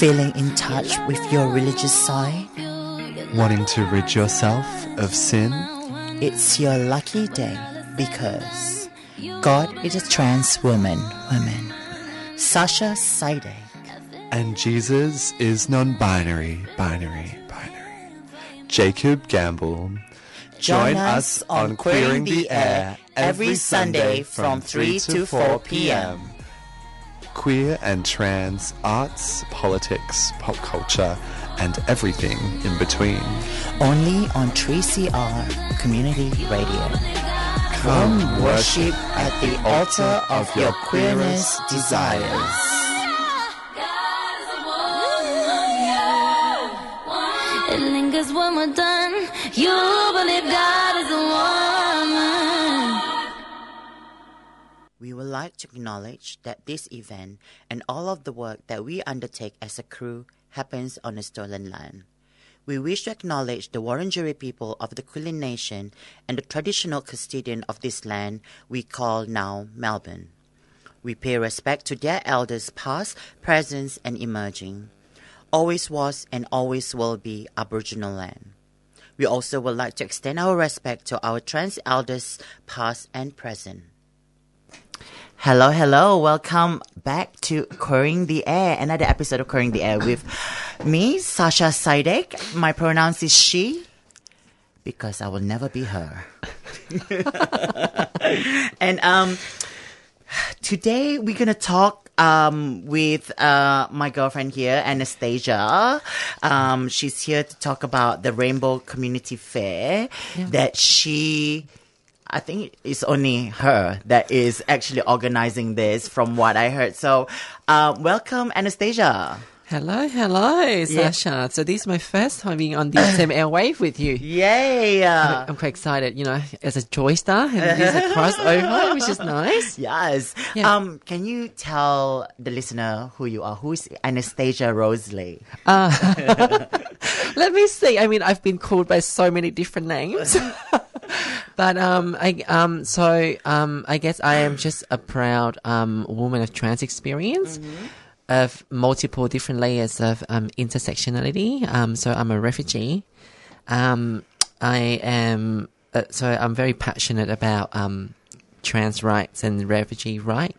Feeling in touch with your religious side? Wanting to rid yourself of sin? It's your lucky day because God is a trans woman, woman. Sasha Sidek. And Jesus is non binary, binary, binary. Jacob Gamble. Join us on Queering the Air every Sunday from 3 to 4 p.m. Queer and trans arts, politics, pop culture, and everything in between. Only on 3CR Community Radio. Come worship at the altar of your queerness desires. It lingers when we're done. You believe God would like to acknowledge that this event and all of the work that we undertake as a crew happens on a stolen land. We wish to acknowledge the Wurundjeri people of the Kulin Nation and the traditional custodian of this land we call now Melbourne. We pay respect to their elders past, present, and emerging. Always was and always will be Aboriginal land. We also would like to extend our respect to our trans elders past and present. Hello, hello. Welcome back to Queering the Air, another episode of Queering the Air with me, Sasha Sidek. My pronouns is she because I will never be her. and um, today we're gonna talk um, with uh, my girlfriend here, Anastasia. Um, she's here to talk about the Rainbow Community Fair that she. I think it's only her that is actually organizing this, from what I heard. So, uh, welcome, Anastasia. Hello, hello, Yeah. Sasha. So this is my first time being on the same airwave with you. Yay! Uh, I'm quite excited, you know, as a joy star and this is a crossover, which is nice. yes. Yeah. Um, can you tell the listener who you are? Who is Anastasia Rose Le? Let me see. I mean, I've been called by so many different names. But um I um so um I guess I am just a proud um woman of trans experience. Of multiple different layers of um, intersectionality. Um, so I'm a refugee. Um, I am uh, so I'm very passionate about um, trans rights and refugee rights,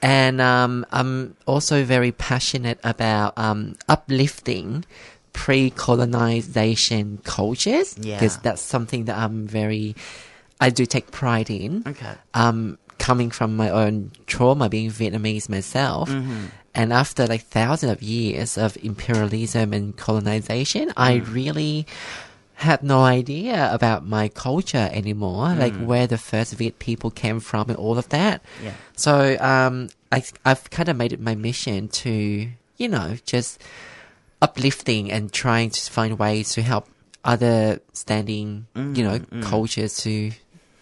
and um, I'm also very passionate about um, uplifting pre-colonization cultures Yeah. because that's something that I'm very I do take pride in. Okay. Um, coming from my own trauma, being Vietnamese myself, and after like thousands of years of imperialism and colonization, I really had no idea about my culture anymore, like where the first Viet people came from and all of that. Yeah. So um, I, I've kind of made it my mission to, you know, just uplifting and trying to find ways to help other standing, you know, cultures to,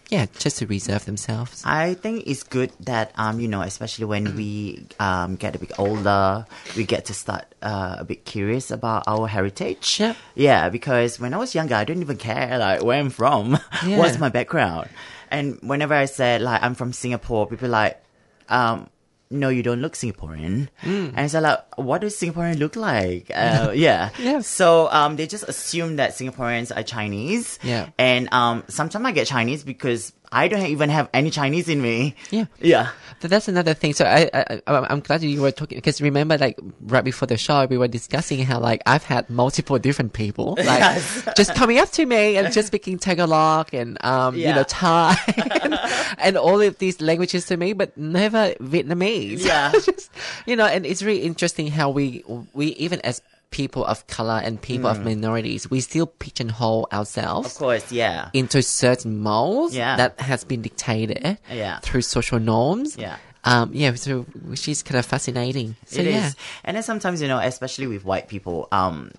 yeah, just to reserve themselves. I think it's good that um you know especially when we um get a bit older we get to start uh, a bit curious about our heritage. Yep. Yeah, because when I was younger I didn't even care like where I'm from, Yeah. what's my background, and whenever I said like I'm from Singapore, people like um. No, you don't look Singaporean. Mm. And so like, what does Singaporean look like? Uh, yeah. Yeah. So um, they just assume that Singaporeans are Chinese. Yeah. And um, sometimes I get Chinese because I don't even have any Chinese in me. Yeah. Yeah. But that's another thing. So I, I, I'm glad you were talking because remember, like right before the show, we were discussing how like I've had multiple different people like Yes. just coming up to me and just speaking Tagalog and um you know Thai and, and all of these languages to me, but never Vietnamese. Yeah. just you know, and it's really interesting how we we even as people of color and people of minorities, we still pigeonhole ourselves Of course, yeah. into certain molds Yeah. that has been dictated Yeah. through social norms. Yeah. Um, yeah, so which is kind of fascinating. So It is, yeah. And then sometimes, you know, especially with white people, um,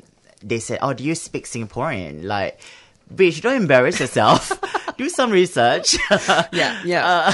they say, "Oh, do you speak Singaporean?" Like, bitch, don't embarrass yourself. Do some research. Yeah, yeah.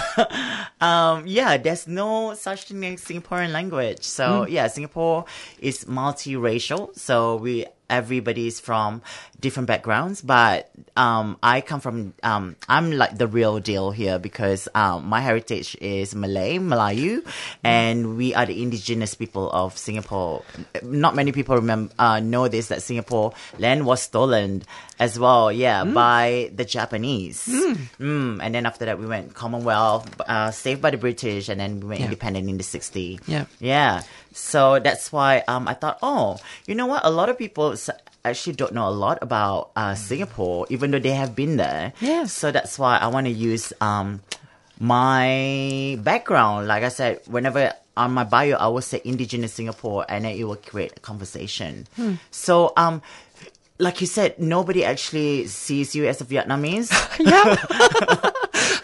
um, yeah, there's no such thing as Singaporean language. So Mm. yeah, Singapore is multiracial. So we everybody's from different backgrounds, but um, I come from um, I'm like the real deal here because um, my heritage is Malay, Melayu, and we are the indigenous people of Singapore. Not many people remember uh, know this that Singapore land was stolen as well, yeah, by the Japanese. Mm. And then after that, we went Commonwealth, uh, saved by the British, and then we went Yeah. independent in the 60s. Yeah. Yeah. So that's why um, I thought, oh, you know what? A lot of people actually don't know a lot about uh, Singapore, even though they have been there. Yeah. So that's why I want to use um, my background. Like I said, whenever on my bio, I will say indigenous Singapore, and then it will create a conversation. So, um, like you said, nobody actually sees you as a Vietnamese. yeah.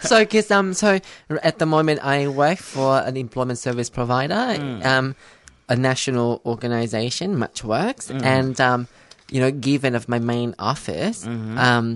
so, because um, so at the moment I work for an employment service provider, um, a national organization, much MatchWorks, and um, you know, given of my main office, um,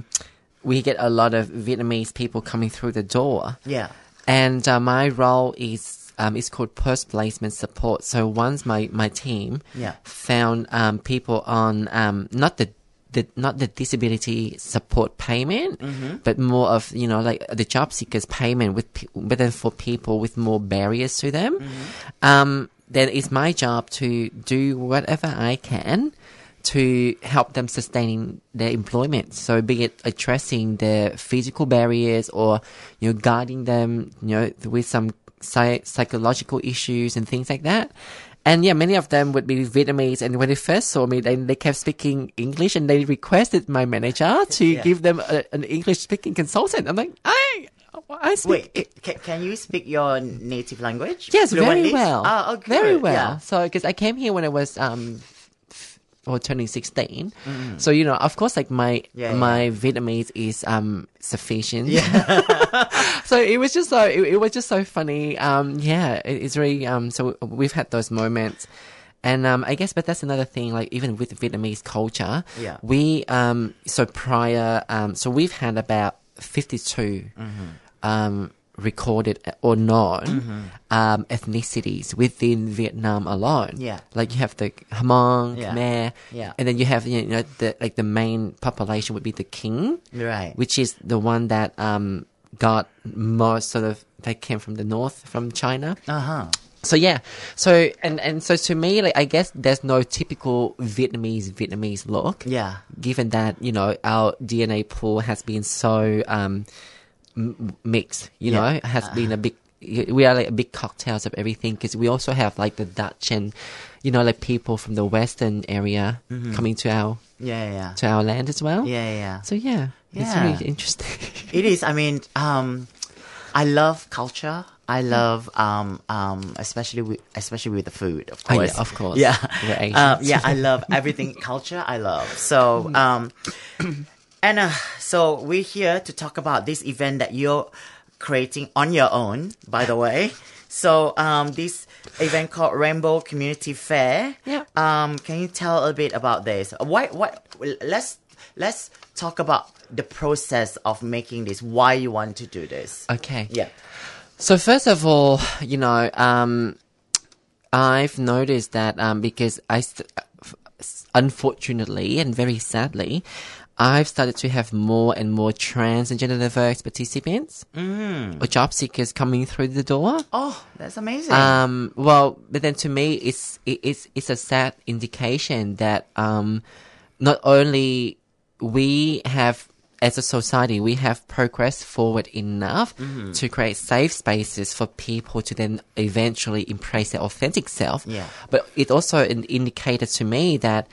we get a lot of Vietnamese people coming through the door. yeah. and uh, my role is um, is called post placement support. So once my my team Yeah. found um, people on um, not the the, not the disability support payment, Mm-hmm. but more of you know like the job seekers payment with but then for people with more barriers to them, Mm-hmm. um, then it's my job to do whatever I can to help them sustain their employment. So be it addressing their physical barriers or, you know, guiding them, you know, with some psy- psychological issues and things like that. And yeah, many of them would be Vietnamese. And when they first saw me, they, they kept speaking English and they requested my manager to Yeah. give them a, an English speaking consultant. I'm like, I, I speak Wait, ca- can you speak your native language? Yes, fluently? very well. Oh, oh, very well. yeah. So, because I came here when I was um, or turning sixteen, so you know, of course, like my. Yeah, my Vietnamese is um sufficient. Yeah. so it was just so it, it was just so funny. Um, yeah, it, it's really um. So we've had those moments. And um, I guess, but that's another thing. Like even with Vietnamese culture, Yeah. we um, so prior um, so we've had about 52 Mm-hmm. Um, recorded or known um, ethnicities within Vietnam alone. Yeah. like you have the Hmong, Yeah. Khmer, Yeah. and then you have you know the like the main population would be the Kinh, Right. which is the one that um got most sort of they came from the north from China. Uh huh. So yeah, so and and so to me, like I guess there's no typical Vietnamese Vietnamese look. Yeah. Given that you know our DNA pool has been so um m- mixed, you Yeah. know, has been a big. We are like a big cocktails of everything because we also have like the Dutch and you know like people from the western area coming to our Yeah, yeah. to our land as well. Mm-hmm. Yeah, yeah. So yeah, it's really interesting. It is. I mean, um, I love culture. I love, um, um, especially with, especially with the food, of Oh, yeah, course. of course. Yeah. Um, yeah, I love everything culture. I love. So, um, and, uh, so we're here to talk about this event that you're creating on your own, by the way. So, um, this event called Rainbow Community Fair. Yeah. Um, can you tell a bit about this? Why, what, let's, let's talk about the process of making this, why you want to do this. okay. Yeah. So first of all, you know, um, I've noticed that um, because I, st- unfortunately and very sadly, I've started to have more and more trans and gender diverse participants or job seekers coming through the door. Oh, that's amazing. Um, well, but then to me, it's it, it's it's a sad indication that um, not only we have as a society we have progressed forward enough to create safe spaces for people to then eventually embrace their authentic self. Yeah. But it also an indicator to me that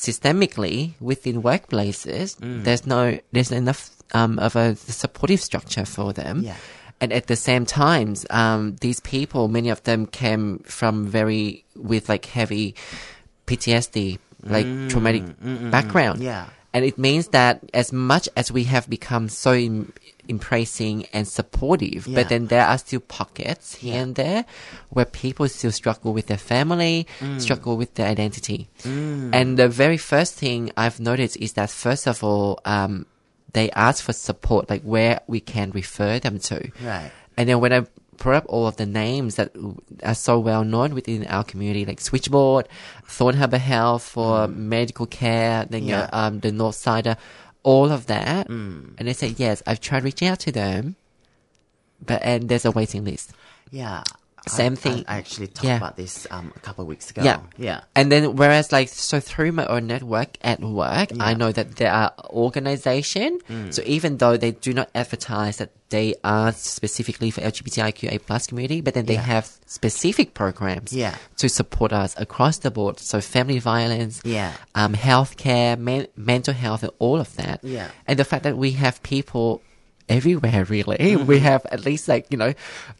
systemically within workplaces, there's no there's enough um, of a supportive structure for them. Yeah. And at the same times, um, these people, many of them came from very, with like heavy PTSD, like traumatic background. Yeah. And it means that as much as we have become so em- embracing and supportive, Yeah. but then there are still pockets here Yeah. and there where people still struggle with their family, Mm. struggle with their identity. And the very first thing I've noticed is that first of all, um, they ask for support, like where we can refer them to. Right. And then when I brought up all of the names that are so well known within our community, like Switchboard, Thorn Harbour Health for medical care, then Mm. Yeah. um, the North Sider, all of that. Mm. And they said, yes, I've tried reaching out to them, but and there's a waiting list. Yeah. Same I- thing. I, actually talked Yeah. about this um, a couple of weeks ago. Yeah. Yeah. And then, whereas, like, so through my own network at work, I know that there are organization. Mm. So even though they do not advertise that they are specifically for LGBTIQA plus community, but then they Yeah. have specific programs Yeah. to support us across the board. So family violence, Yeah. um, healthcare, men- mental health, and all of that. Yeah. And the fact that we have people everywhere really Mm-hmm. we have at least like you know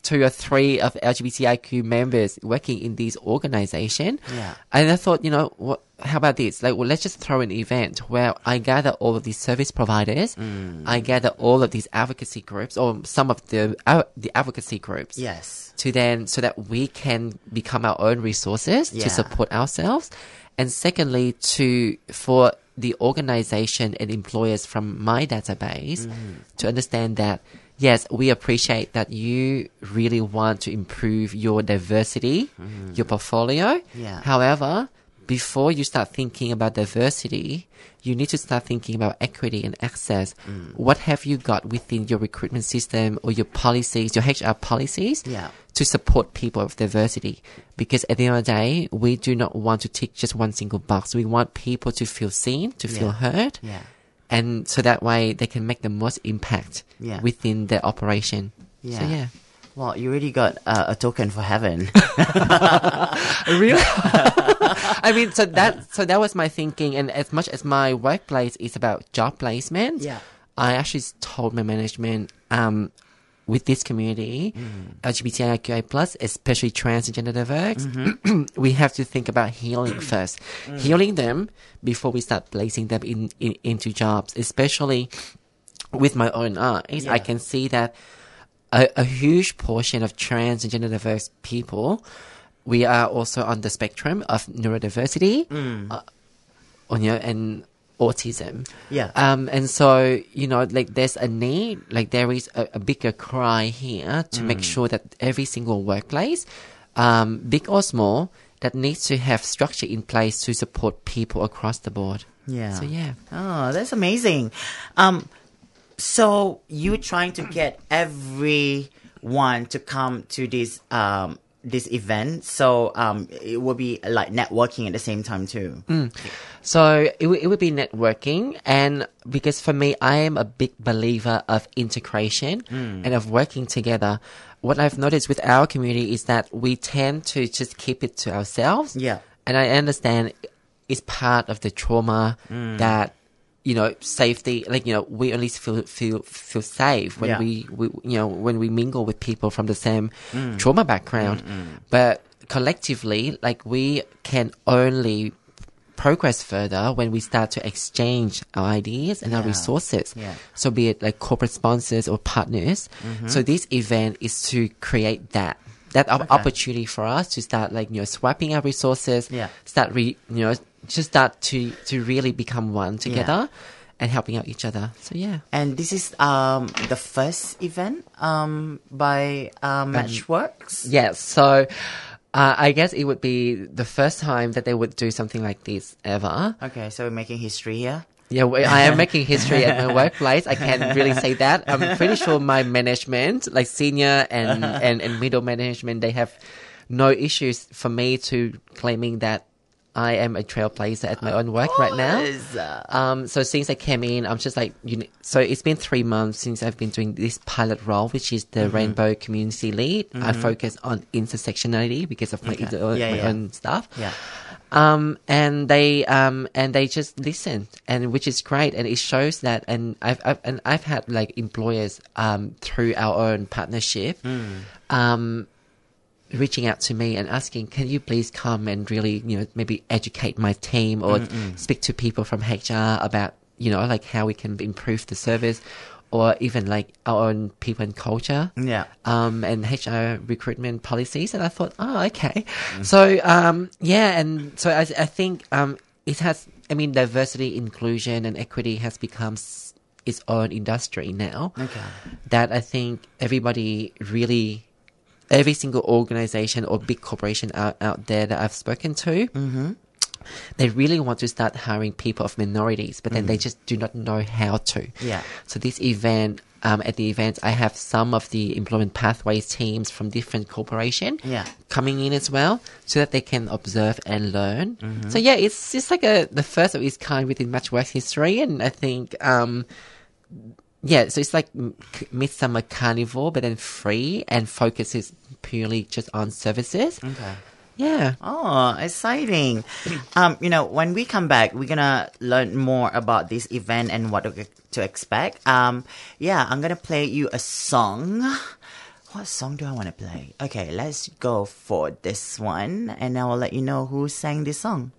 two or three of lgbtiq members working in these organization Yeah. and i thought you know what how about this like well let's just throw an event where i gather all of these service providers Mm. i gather all of these advocacy groups or some of the uh, the advocacy groups Yes. to then so that we can become our own resources Yeah. to support ourselves and secondly to for the organization and employers from my database Mm-hmm. to understand that yes we appreciate that you really want to improve your diversity your portfolio. Yeah. however before you start thinking about diversity you need to start thinking about equity and access Mm. what have you got within your recruitment system or your policies your hr policies Yeah. to support people of diversity. Because at the end of the day, we do not want to tick just one single box. We want people to feel seen, to feel heard. Yeah. And so that way they can make the most impact Yeah. within their operation. So Yeah. Yeah. Well, you already got uh, a token for heaven. Really? I mean, so that so that was my thinking. And as much as my workplace is about job placement, Yeah. I actually told my management, um, with this community, Mm. LGBTIQA plus, especially transgender diverse, Mm-hmm. we have to think about healing first, Mm. healing them before we start placing them in, in into jobs. Especially with my own eyes, I can see that a, a huge portion of trans and gender diverse people, we are also on the spectrum of neurodiversity, Mm. uh, you know, and autism. Yeah. Um, and so, you know, like there's a need, like there is a, a bigger cry here to Mm. make sure that every single workplace, um, big or small, that needs to have structure in place to support people across the board. Yeah. So yeah. Oh, that's amazing. Um, so you trying to get everyone to come to this um this event. So um, it will be like networking at the same time too. So it, w- it would be networking, and because for me, I am a big believer of integration Hmm. and of working together. What I've noticed with our community is that we tend to just keep it to ourselves. Yeah. And I understand it's part of the trauma Hmm. that you know safety like you know we only feel feel feel safe when Yeah. we, we you know when we mingle with people from the same Hmm. trauma background but collectively like we can only progress further when we start to exchange our ideas and our resources. Yeah. So be it like corporate sponsors or partners. Mm-hmm. So this event is to create that that Okay. opportunity for us to start like you know swapping our resources. Yeah. Start re you know just start to to really become one together and helping out each other. So yeah. And this is um the first event um by uh, Matchworks. Yes. So. Uh, I guess it would be the first time that they would do something like this ever. Okay, so we're making history here. Yeah, we- I am making history at my workplace. I can't really say that. I'm pretty sure my management, like senior and, and, and middle management, they have no issues for me to claiming that I am a trailblazer at my own work right now. Um, so since I came in, I'm just like, you know, so it's been three months since I've been doing this pilot role, which is the Rainbow Community Lead. I focus on intersectionality because of my, Okay. own- Yeah, my yeah. own stuff. Yeah. Um, and they, um, and they just listen and which is great. And it shows that, and I've, I've and I've had like employers, um, through our own partnership, um, reaching out to me and asking, can you please come and really, you know, maybe educate my team or speak to people from HR about, you know, like how we can improve the service or even like our own people and culture Yeah. um, and HR recruitment policies. And I thought, oh, okay. So, um, yeah. And so I, I think, um, it has, I mean, diversity, inclusion and equity has become its own industry now Okay. that I think everybody really every single organization or big corporation out, out there that I've spoken to, they really want to start hiring people of minorities, but then they just do not know how to. Yeah. So this event, um, at the event, I have some of the employment pathways teams from different corporation Yeah. coming in as well, so that they can observe and learn. Mm-hmm. So yeah, it's just like a the first of its kind within Matchwork history, and I think. Um, yeah, so it's like Midsummer Carnival, but then free and focuses purely just on services. Okay. Yeah. Oh, exciting. Um, you know, when we come back, we're gonna learn more about this event and what to to expect. Um, yeah, I'm gonna play you a song. What song do I want to play? Okay, let's go for this one, and I will let you know who sang this song.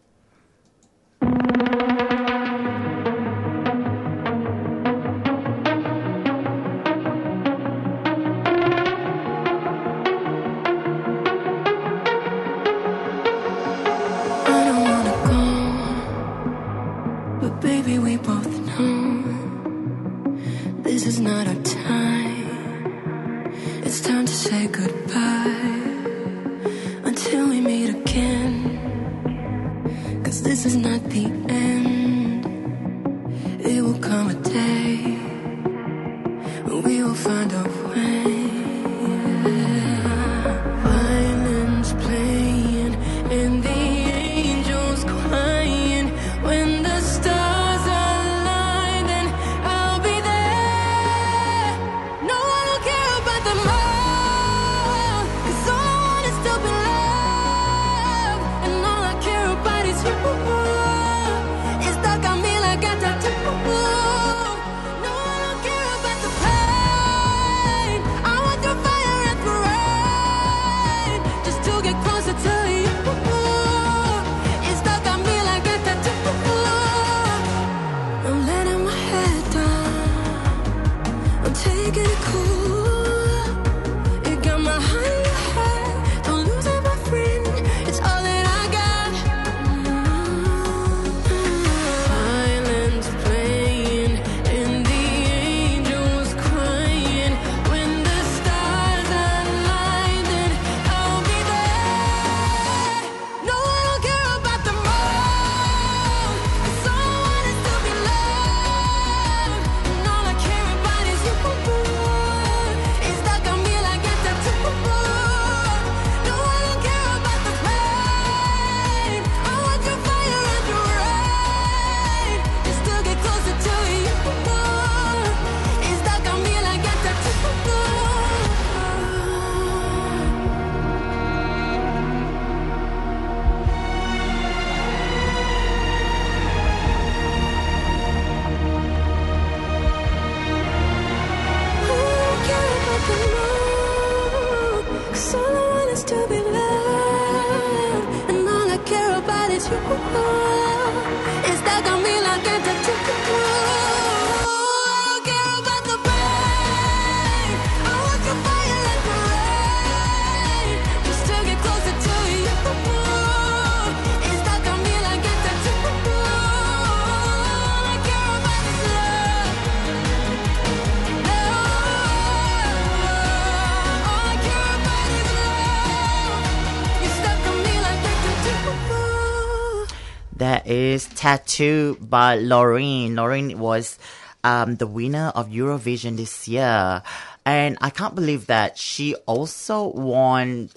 Tattoo by Loreen. Loreen was um, the winner of Eurovision this year. And I can't believe that she also won.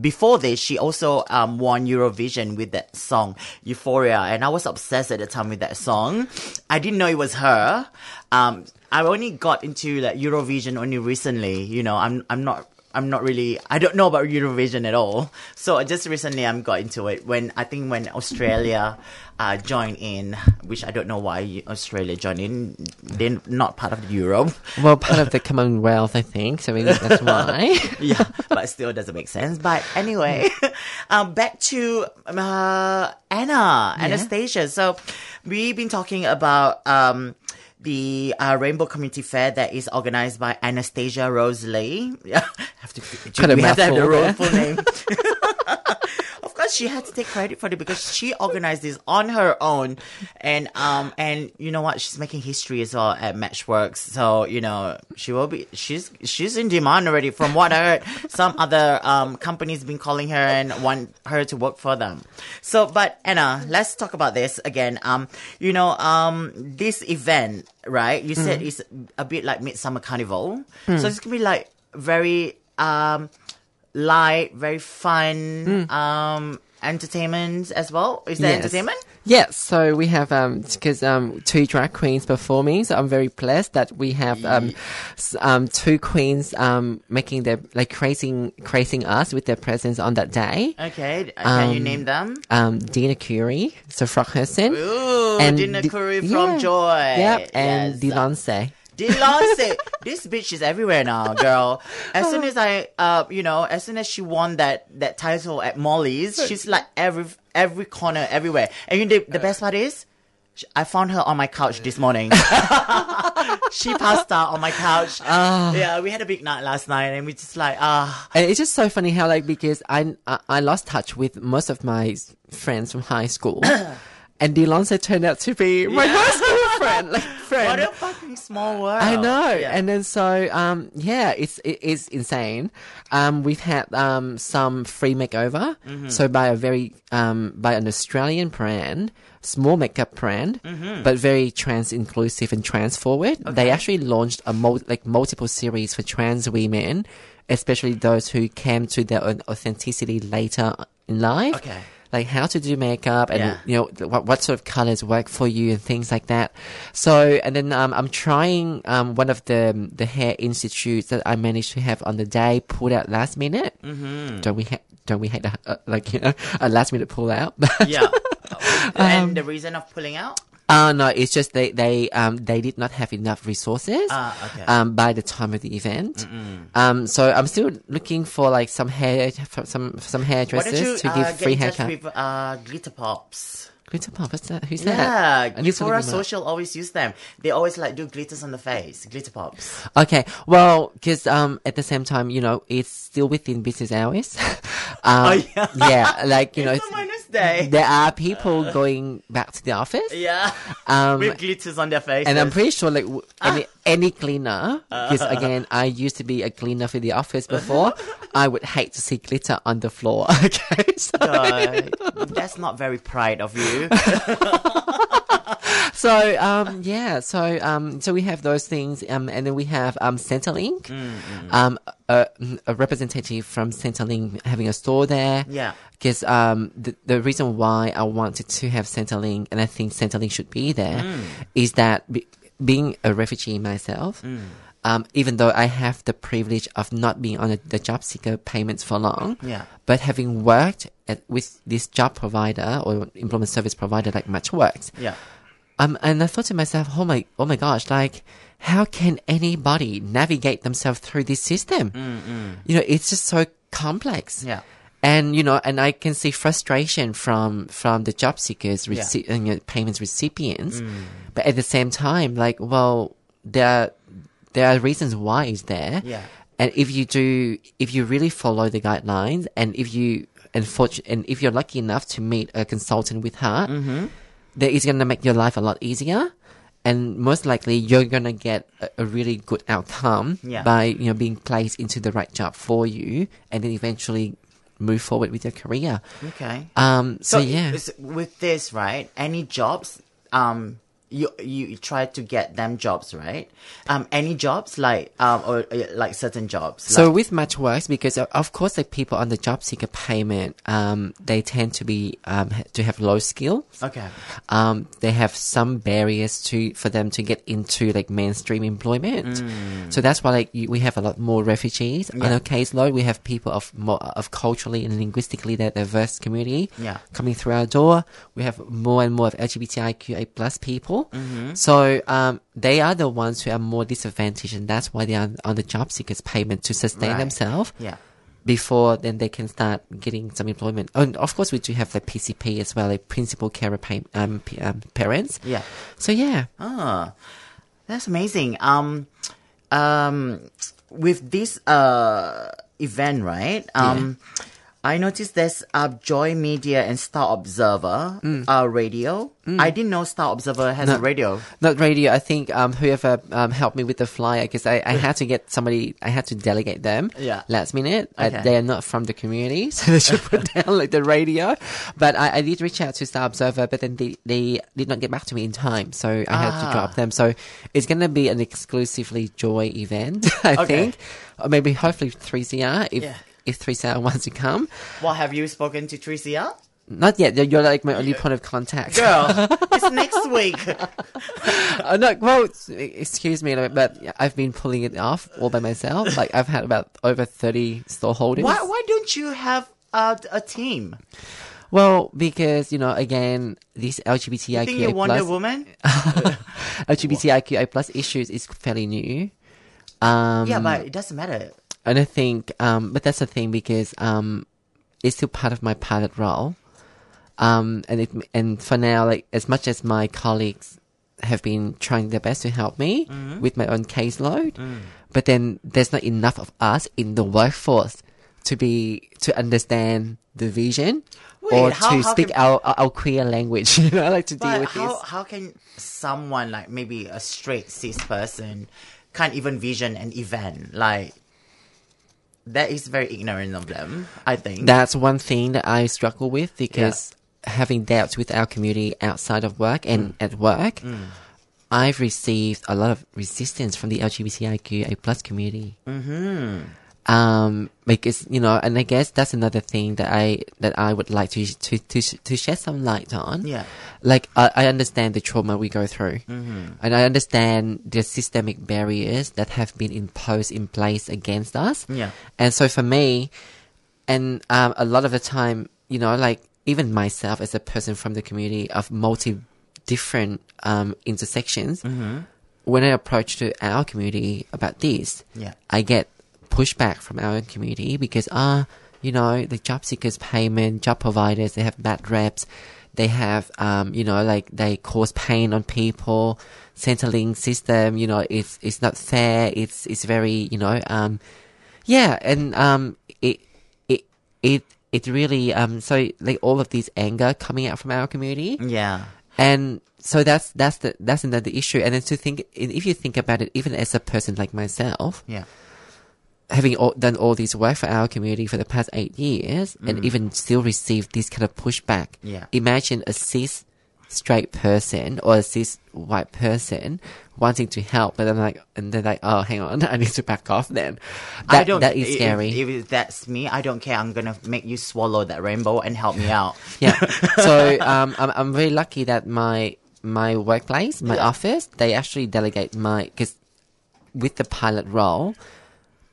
Before this, she also um, won Eurovision with that song Euphoria, and I was obsessed at the time with that song. I didn't know it was her. Um, I only got into like Eurovision only recently. You know, I'm I'm not I'm not really I don't know about Eurovision at all. So just recently I'm got into it when I think when Australia uh, joined in, which I don't know why Australia joined in. They're not part of Europe. Well, part of the Commonwealth, I think. So maybe that's why. yeah, but still doesn't make sense. But anyway, um, back to uh, Anna, Anastasia. So we've been talking about um, the uh, Rainbow Community Fair that is organized by Anastasia Rose Le. Yeah, have to. Kind of we have to have the full name. of course, she had to take credit for it because she organized this on her own, and um and you know what? She's making history as well at Matchworks. So you know she will be. She's she's in demand already. From what I heard, some other um companies been calling her and want her to work for them. So, but Anna, let's talk about this again. Um, you know, um, this event, right? You said it's a bit like Midsummer Carnival, so it's gonna be like very um light, very fun, um, entertainment as well. Is there Yes. entertainment? Yes, so we have um because um two drag queens performing, so I'm very blessed that we have um um two queens um making their like crazing crazing us with their presence on that day. Okay, can you Um, name them? Um, Dina Curie, so Ooh, and Dina Di- Curry yeah. from Joy. Yep, and Yes. Delonce. Delonce, this bitch is everywhere now, girl. As soon as I, uh, you know, as soon as she won that that title at Molly's, she's like every every corner, everywhere. And you know, the, the best part is, I found her on my couch this morning. she passed out on my couch. Yeah, we had a big night last night, and we just like ah. And it's just so funny how like because I I, I lost touch with most of my friends from high school, and Delonce turned out to be my high school friend, like friend. What a fucking small world. I know, Yeah. and then so um yeah, it's it is insane. Um, we've had um some free makeover, Mm-hmm. so by a very um by an Australian brand, small makeup brand, Mm-hmm. but very trans inclusive and trans forward. They actually launched a mul- like multiple series for trans women, especially those who came to their own authenticity later in life. Okay. Like how to do makeup and Yeah. you know what what sort of colors work for you and things like that. So and then um, I'm trying um, one of the the hair institutes that I managed to have on the day pulled out last minute. Mm-hmm. Don't we ha- don't we hate that uh, like you know a last minute pull out? Yeah. Um, and the reason of pulling out? Oh no, it's just they they um they did not have enough resources. Ah, okay. Um, by the time of the event, um, so I'm still looking for like some hair, some some don't you hairdressers to uh, give free in touch haircut. with uh, Glitter Pops? Glitter pop, what's that? Who's Yeah, that? I need to look Euphoria them up. Social always use them. They always like do glitters on the face, glitter pops. Okay, well, because um, at the same time, you know, it's still within business hours. um, Oh, yeah. like you know, it's a minus day. there are people going back to the office. yeah, Um, with glitters on their face. and I'm pretty sure, like w- Ah. any any cleaner, because again, I used to be a cleaner for the office before. I would hate to see glitter on the floor. Okay, so, that's not very pride of you. So um, yeah, so um, so we have those things, um, and then we have um, Centrelink, Mm, um, a, a representative from Centrelink having a store there. Yeah. Because um, the, the reason why I wanted to have Centrelink, and I think Centrelink should be there, Mm. is that be, being a refugee myself, Mm. um, even though I have the privilege of not being on the, the job seeker payments for long, Yeah. but having worked at, with this job provider or employment service provider like MatchWorks, Yeah. Um, and I thought to myself, oh my, oh my gosh, like, how can anybody navigate themselves through this system? You know, it's just so complex. Yeah. And, you know, and I can see frustration from, from the job seekers, Yeah. rece- you know, payments recipients. But at the same time, like, well, there are, there are reasons why it's there. Yeah. And if you do, if you really follow the guidelines and if you, and, fortu- and if you're lucky enough to meet a consultant with heart, Mm-hmm. That is going to make your life a lot easier. And most likely you're going to get a, a really good outcome Yeah. by, you know, being placed into the right job for you and then eventually move forward with your career. Okay. Um, so, yeah. with this, right? Any jobs? Um, you you try to get them jobs, right? Um, any jobs like um or uh, like certain jobs. So like, with MatchWorks, because of- of course, like people on the job seeker payment, um, they tend to be um to have low skills. okay. Um, they have some barriers to for them to get into like mainstream employment. So that's why like you, we have a lot more refugees yeah. on Mm. Our caseload. We have people of more of culturally and linguistically that diverse community Yeah. coming through our door. We have more and more of LGBTIQA plus people. Mm-hmm. So um, they are the ones who are more disadvantaged, and that's why they are on the job seekers payment to sustain Right. themselves Yeah. before then they can start getting some employment. And of course, we do have the PCP as well, like principal carer pay, um, p- um, parents. Yeah. So yeah, Ah. That's amazing. Um, um, with this uh event, right? Um, I noticed there's uh, Joy Media and Star Observer uh, radio. I didn't know Star Observer has a radio. Not radio. I think um, whoever um, helped me with the flyer because I, I had to get somebody. I had to delegate them. Yeah. Last minute. Okay. Uh, they are not from the community, so they should put down like the radio. But I, I did reach out to Star Observer, but then they, they did not get back to me in time, so I had Ah. to drop them. So it's gonna be an exclusively Joy event, I Okay. think, or maybe hopefully three CR if Yeah. If three CR wants to come. Well, have you spoken to Tricia? Not yet. You're- like my only point of contact. Girl, it's next week. Uh, no, well, excuse me, but I've been pulling it off all by myself. Like I've had about over thirty store holders. Why, why don't you have uh, a team? Well, because you know, again, this You think you're LGBTIQA Wonder plus Woman? LGBTIQA plus issues is fairly new. Um, yeah, but it doesn't matter. And I think, um, but that's the thing because um, it's still part of my pilot role. Um, and it, and for now, like as much as my colleagues have been trying their best to help me Mm-hmm. with my own caseload, Mm. but then there's not enough of us in the workforce to be to understand the vision or how- to how speak can- our, our queer language. You know, I like to deal with how, this. how can someone, like maybe a straight cis person, can't even vision an event? Like, that is very ignorant of them, I think. That's one thing that I struggle with because having dealt with our community outside of work and Mm. at work, I've received a lot of resistance from the LGBTIQA plus community. Mm-hmm. Um, because you know, and I guess that's another thing that I that I would like to to to to shed some light on. Yeah. like I, I understand the trauma we go through, mm-hmm. and I understand the systemic barriers that have been imposed in place against us. Yeah. and so for me, and um, a lot of the time, you know, like even myself as a person from the community of multi different um, intersections, when I approach to our community about this, Yeah. I get pushback from our own community because ah, you know, the job seekers payment, job providers, they have bad reps. They have, um, you know, like they cause pain on people. Centrelink system, you know, it's it's not fair. It's it's very, you know, um, yeah, and um, it it it it really um, so like all of this anger coming out from our community, yeah. and so that's that's the that's another issue. And then to think, if you think about it, even as a person like myself, Yeah. Having all, done all this work for our community for the past eight years, and even still receive this kind of pushback. Yeah. Imagine a cis straight person or a cis white person wanting to help, but I'm like, and they're like, oh, hang on, I need to back off. Then that, I don't. that is scary. If, if that's me, I don't care. I'm gonna make you swallow that rainbow and help me out. yeah. So um, I'm I'm very lucky that my my workplace, my Yeah. office, they actually delegate my because with the pilot role,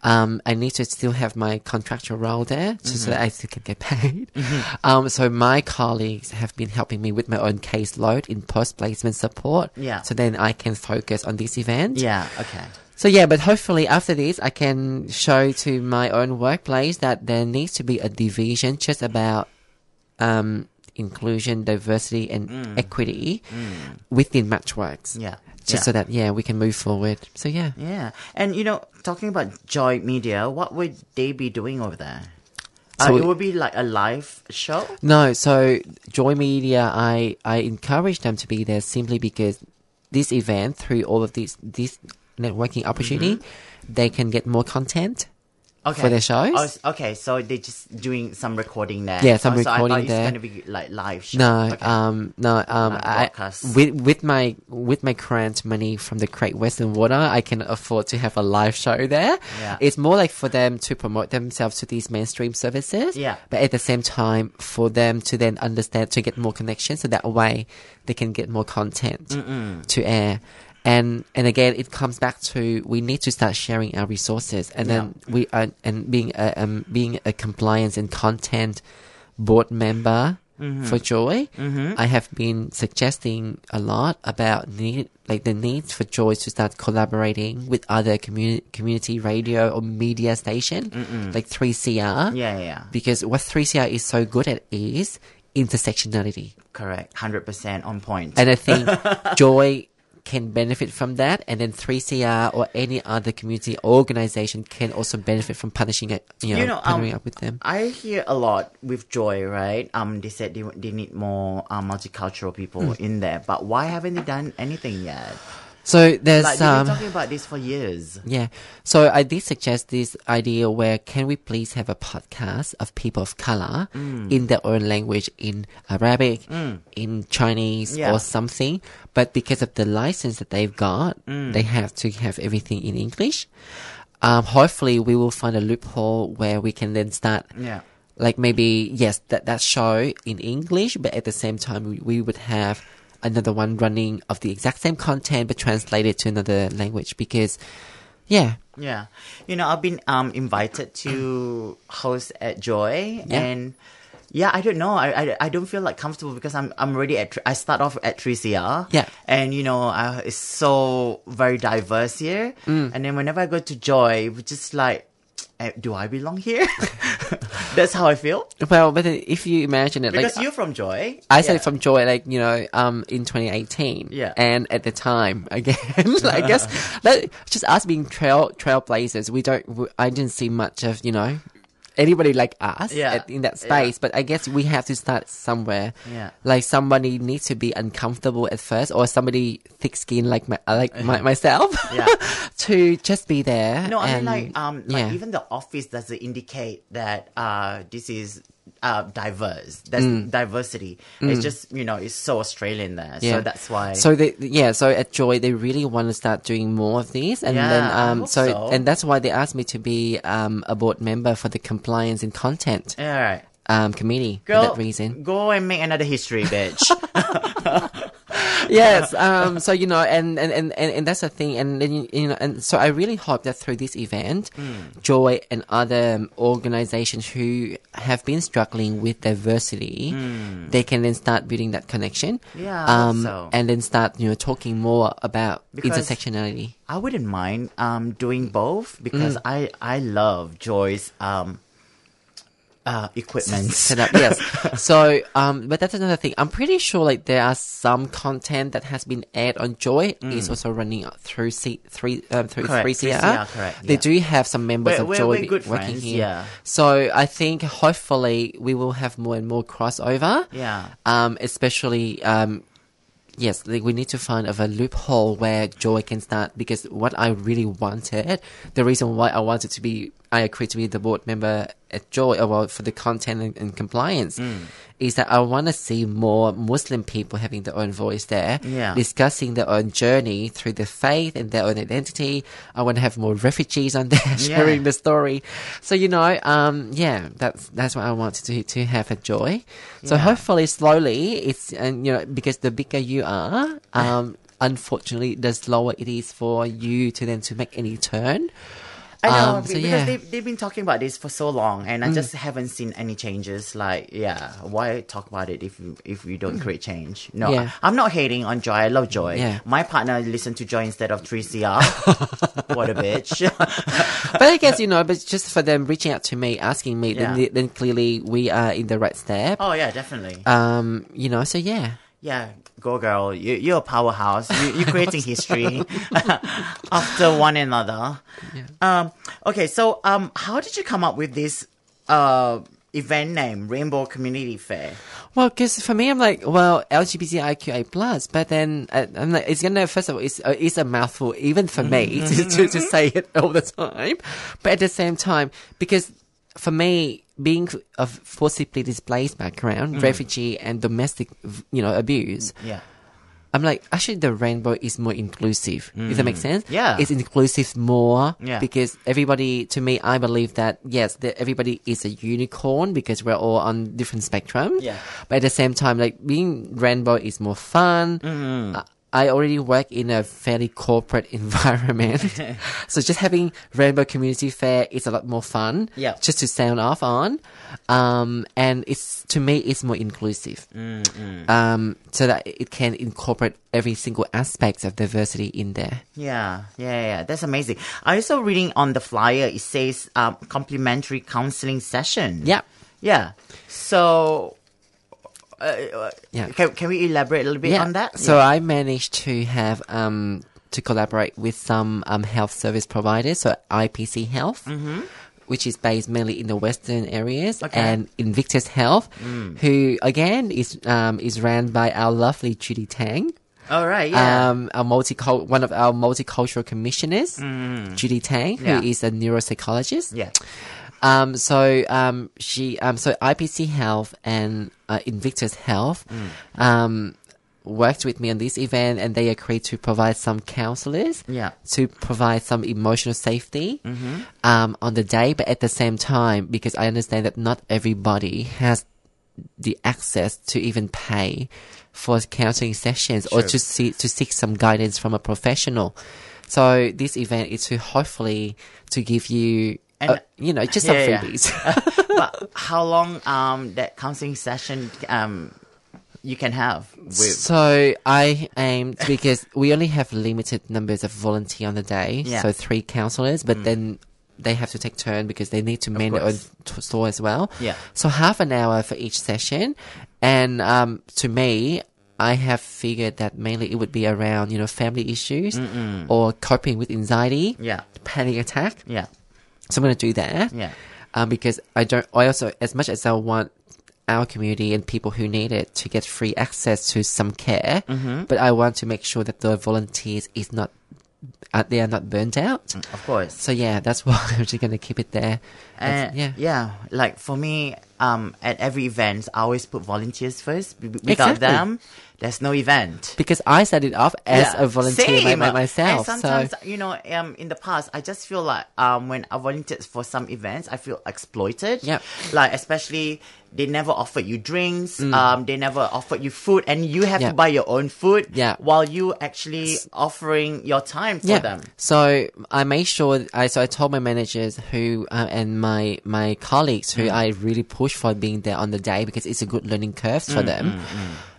um, I need to still have my contractual role there so, so that I still can get paid. Um, so my colleagues have been helping me with my own caseload in post placement support. Yeah. So then I can focus on this event. Yeah. Okay. So yeah, but hopefully after this, I can show to my own workplace that there needs to be a division just about um, inclusion, diversity, and equity within Matchworks. Mm. Yeah. Just yeah. so that yeah, we can move forward. So yeah, Yeah. And you know, talking about Joy Media, what would they be doing over there? Uh, it would be like a live show. no. So Joy Media, I I encourage them to be there simply because this event through all of these this networking opportunity, they can get more content. Okay. For their shows? Oh, okay, so they're just doing some recording there. Yeah, some oh, so I thought recording it's there. going to be like live show. No, Okay. um, no, um, Like I, with with my with my current money from the Great Western Water, I can afford to have a live show there. Yeah. It's more like for them to promote themselves to these mainstream services. Yeah. But at the same time, for them to then understand to get more connections, so that way they can get more content to air. And and again, it comes back to we need to start sharing our resources, and then we are and being a um, being a compliance and content board member for Joy, I have been suggesting a lot about need like the need for Joy to start collaborating with other community community radio or media station like 3CR. Yeah, yeah, yeah. Because what 3CR is so good at is intersectionality. Correct. 100% on point. And I think Joy can benefit from that, and then 3CR or any other community organization can also benefit from partnering, it, you know, You know, um, partnering up with them. I hear a lot with Joy, right? Um, they said they, they need more um, multicultural people Hmm. in there, but why haven't they done anything yet? So there's Like um, been talking about this for years. Yeah. So I did suggest this idea where can we please have a podcast of people of color Mm. in their own language in Arabic, in Chinese Yeah. or something. But because of the license that they've got, Mm. they have to have everything in English. Um, hopefully we will find a loophole where we can then start Yeah. like maybe yes that that show in english but at the same time we, we would have another one running of the exact same content but translated to another language because yeah Yeah, you know, I've been um invited to host at Joy, Yeah. and yeah, I don't know, I, I I don't feel like comfortable because I'm I'm already at I start off at 3CR, Yeah. and you know, I, it's so very diverse here, Mm. and then whenever I go to Joy, which is like, do I belong here? That's how I feel well but if you imagine it because like you're from Joy. I said Yeah. from Joy, like you know, um, in 2018, Yeah. and at the time, again, I guess, like, just us being trail trailblazers, we don't, I didn't see much of you know anybody like us Yeah. at, in that Yeah. space. But I guess we have to start somewhere. Yeah. like somebody needs to be uncomfortable at first, or somebody thick skin like my, like my, myself, Yeah. to just be there. No, I mean like um like yeah. even the office doesn't indicate that uh this is uh diverse. That's Mm. diversity. It's just you know it's so Australian there, so that's why. So they, yeah, so at Joy they really want to start doing more of these, and Yeah, then um, so, so. and that's why they asked me to be um a board member for the compliance and content all right, um committee girl, for that reason. go and make another history, bitch. yes. Um. So you know, and and and and, that's the thing, and then you, know, and so I really hope that through this event, Hmm. Joy and other organizations who have been struggling with diversity, they can then start building that connection. Yeah, Um. so. And then start you know talking more about Because- intersectionality. I wouldn't mind um doing both because Mm. I I love Joy's um uh equipment. set up. Yes. so, um, but that's another thing. I'm pretty sure like there are some content that has been aired on Joy is also running through C three um, through Mm. Three CR. 3CR, correct, They yeah. do have some members We're- of we're- Joy we're good working friends, here. yeah. So I think hopefully we will have more and more crossover. Yeah. Um, especially um. Yes, like we need to find of a loophole where Joy can start because what I really wanted, the reason why I wanted to be, I agreed to be the board member at Joy, or well, for the content and, and compliance, Mm. is that I want to see more Muslim people having their own voice there, Yeah. discussing their own journey through their faith and their own identity. I want to have more refugees on there sharing the story. So you know, um, yeah, that's that's what I wanted to to have at Joy. So Yeah. hopefully, slowly, it's and you know because the bigger you are, um, unfortunately, the slower it is for you to then to make any turn. I know Um, so because yeah. Mm. they've, they've been talking about this for so long, and I just haven't seen any changes. Like, yeah, why talk about it if you, if we don't create change? No, Mm. Yeah. I, am not hating on Joy. I love Joy. Yeah. My partner listened to Joy instead of 3CR. what a bitch. but I guess you know, but just for them reaching out to me, asking me, Yeah. then then clearly we are in the right step. oh yeah, definitely. Um, you know, so yeah. yeah, go girl. You, you're a powerhouse. You, you're creating history after one another. Um, okay, so um, how did you come up with this uh event name, Rainbow Community Fair? Well, because for me, I'm like, well, LGBTIQA plus, but then uh, I'm like, it's gonna first of all, it's, uh, it's a mouthful even for me to, to to say it all the time. But at the same time, because for me, being of forcibly displaced background, mm. refugee and domestic, you know, abuse, mm, Yeah. I'm like, actually, the rainbow is more inclusive. Does that make mm. sense? Yeah. It's inclusive more. Yeah. Because everybody, to me, I believe that, yes, that everybody is a unicorn because we're all on different spectrum. Yeah. But at the same time, like, being rainbow is more fun. Mm-hmm. I- I already work in a fairly corporate environment. so just having Rainbow Community Fair is a lot more fun. Yeah. Just to sound off on. Um, and it's, to me, it's more inclusive. Mm-hmm. Um, so that it can incorporate every single aspect of diversity in there. Yeah, yeah, yeah. That's amazing. I also reading on the flyer. It says um, complimentary counseling session. Yeah. Yeah. So, uh, Yeah. Can, can we elaborate a little bit on that? So Yeah. I managed to have um to collaborate with some um health service providers, so IPC Health. Which is based mainly in the western areas, Mm-hmm. Okay. Mm. and Invictus Health, who again is um, is ran by our lovely Judy Tang, All right. Yeah. um, our multicul- one of our multicultural commissioners, Judy Tang, who is Yeah. a neuropsychologist. yeah. Um, so um, she um, so IPC Health and uh, Invictus Health Mm. um, worked with me on this event, and they agreed to provide some counselors. Yeah. To provide some emotional safety um, on the day, but at the same time, because I understand that not everybody has the access to even pay for counseling sessions or to see to seek some guidance from a professional. So this event is to hopefully to give you, And- uh, you know, just some Yeah, yeah. freebies. but how long um that counseling session um you can have with so I aim because we only have limited numbers of volunteer on the day, Yeah. Mm. so three counselors, but then they have to take turn because they need to man their own t- store as well. Yeah. So half an hour for each session, and um, to me, I have figured that mainly it would be around you know family issues or coping with anxiety, Yeah. panic attack. yeah So I'm gonna do that. Yeah. Um, because I don't. I also, as much as I want our community and people who need it to get free access to some care, Mm-hmm. but I want to make sure that the volunteers is not. Uh, they are not burnt out. of course So yeah, that's why I'm just gonna keep it there. It's- And yeah. yeah, like for me, um, at every event, I always put volunteers first. B- Without Exactly. them, there's no event. Because I set it off as Yeah, a volunteer same. my- myself. And so sometimes, you know, um, in the past, I just feel like um, when I volunteered for some events, I feel exploited. Yep. Like especially they never offered you drinks. Um, they never offered you food, and you have Mm. Yeah. to buy your own food. Yeah. While you actually offering your time for yeah. them. So I made sure I so I told my managers who uh, and my my colleagues Mm. who I really push for being there on the day because it's a good learning curve Mm, for them.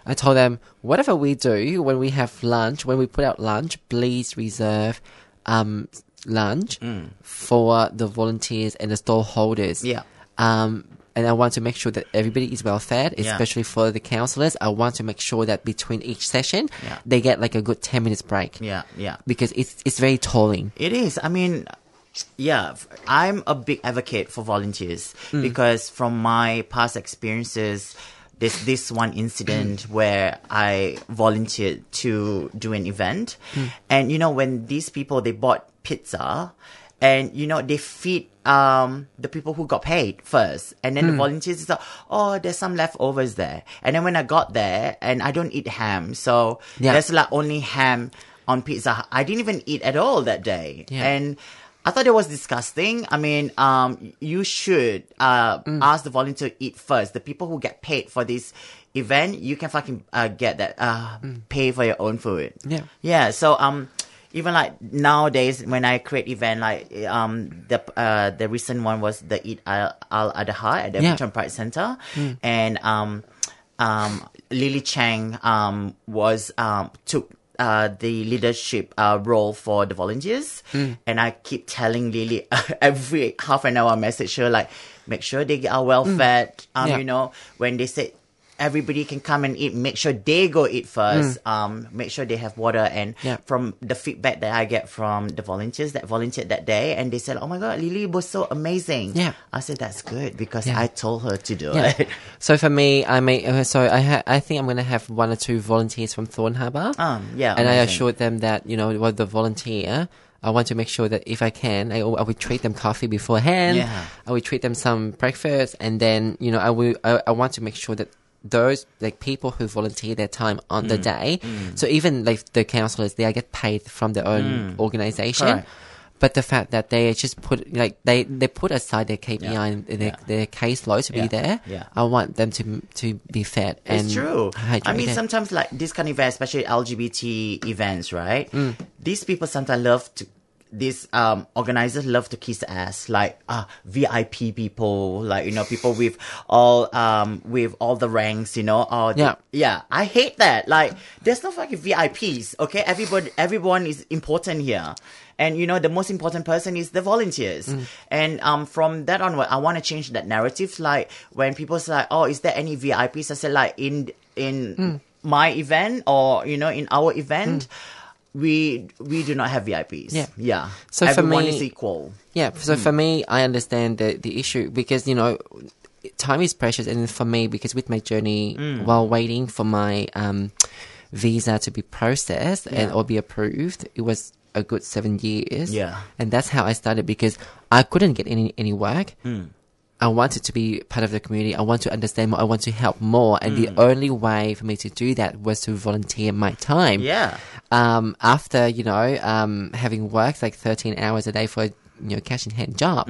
I told them whatever we do when we have lunch, when we put out lunch, please reserve um lunch for the volunteers and the stall holders. Yeah. Um, and I want to make sure that everybody is well fed, Yeah. especially for the counselors. I want to make sure that between each session, Yeah. they get like a good 10 minutes break Yeah, yeah. because it's it's very tolling. It is. I mean, yeah, i'm a big advocate for volunteers mm. because from my past experiences, there's this one incident mm. where I volunteered to do an event. Mm. And, you know, when these people, they bought pizza and, you know, they feed um, the people who got paid first. And then the volunteers is like, oh, there's some leftovers there. And then when I got there and I don't eat ham. So Yeah. there's like only ham on pizza. I didn't even eat at all that day. Yeah. And I thought it was disgusting. I mean, um, you should uh, Mm. ask the volunteer to eat first. The people who get paid for this event, you can fucking uh, get that, uh, pay for your own food. Mm. Yeah. Yeah. So, um, even like nowadays when I create event, like, um, the, uh, the recent one was the Eid Al Al Adha at the Yeah. Pride Center. And, um, um, Lily Chang, um, was, um, took, uh, the leadership uh, role for the volunteers, and I keep telling Lily every half an hour message her like, make sure they are well fed. Um, Yeah. you know, when they say everybody can come and eat, make sure they go eat first. Um, make sure they have water. And Yeah. from the feedback that I get from the volunteers that volunteered that day, and they said, "Oh my god, Lily was so amazing." Yeah. I said that's good because Yeah. I told her to do Yeah. it. so for me, I may uh, so I ha- I think I'm gonna have one or two volunteers from Thorne Harbour. Um, yeah, and I amazing. assured them that you know what the volunteer. I want to make sure that if I can, I, I would treat them coffee beforehand. Yeah. I would treat them some breakfast, and then you know I will. I, I want to make sure that those like people who volunteer their time on Mm. the day. So even like the counselors, they get paid from their own organization. Mm. Correct. But the fact that they just put like they they put aside their KPI Yeah. and their, Yeah. their caseload to Yeah. be there. Yeah. I want them to to be fed and It's true. I mean, sometimes like this kind of events, especially LGBT events, right? Mm. These people sometimes love to these um organizers love to kiss ass like uh VIP people like you know people with all um with all the ranks you know or the- Yeah. yeah I hate that like there's no fucking VIPs okay? Everybody everyone is important here. And you know the most important person is the volunteers. And um from that onward I want to change that narrative like when people say like, oh is there any VIPs I say like in in my event or you know in our event we we do not have VIPs Yeah. yeah So for me- is equal Yeah, so for me, I understand the the issue because you know, time is precious, and for me, because with my journey, Mm. while waiting for my um, visa to be processed and or be approved, it was a good seven years. Yeah. and that's how I started because I couldn't get any any work. Mm. I wanted to be part of the community. I want to understand more. I want to help more. And Mm. the only way for me to do that was to volunteer my time yeah um, after you know um, having worked like 13 hours a day for a you know cash in hand job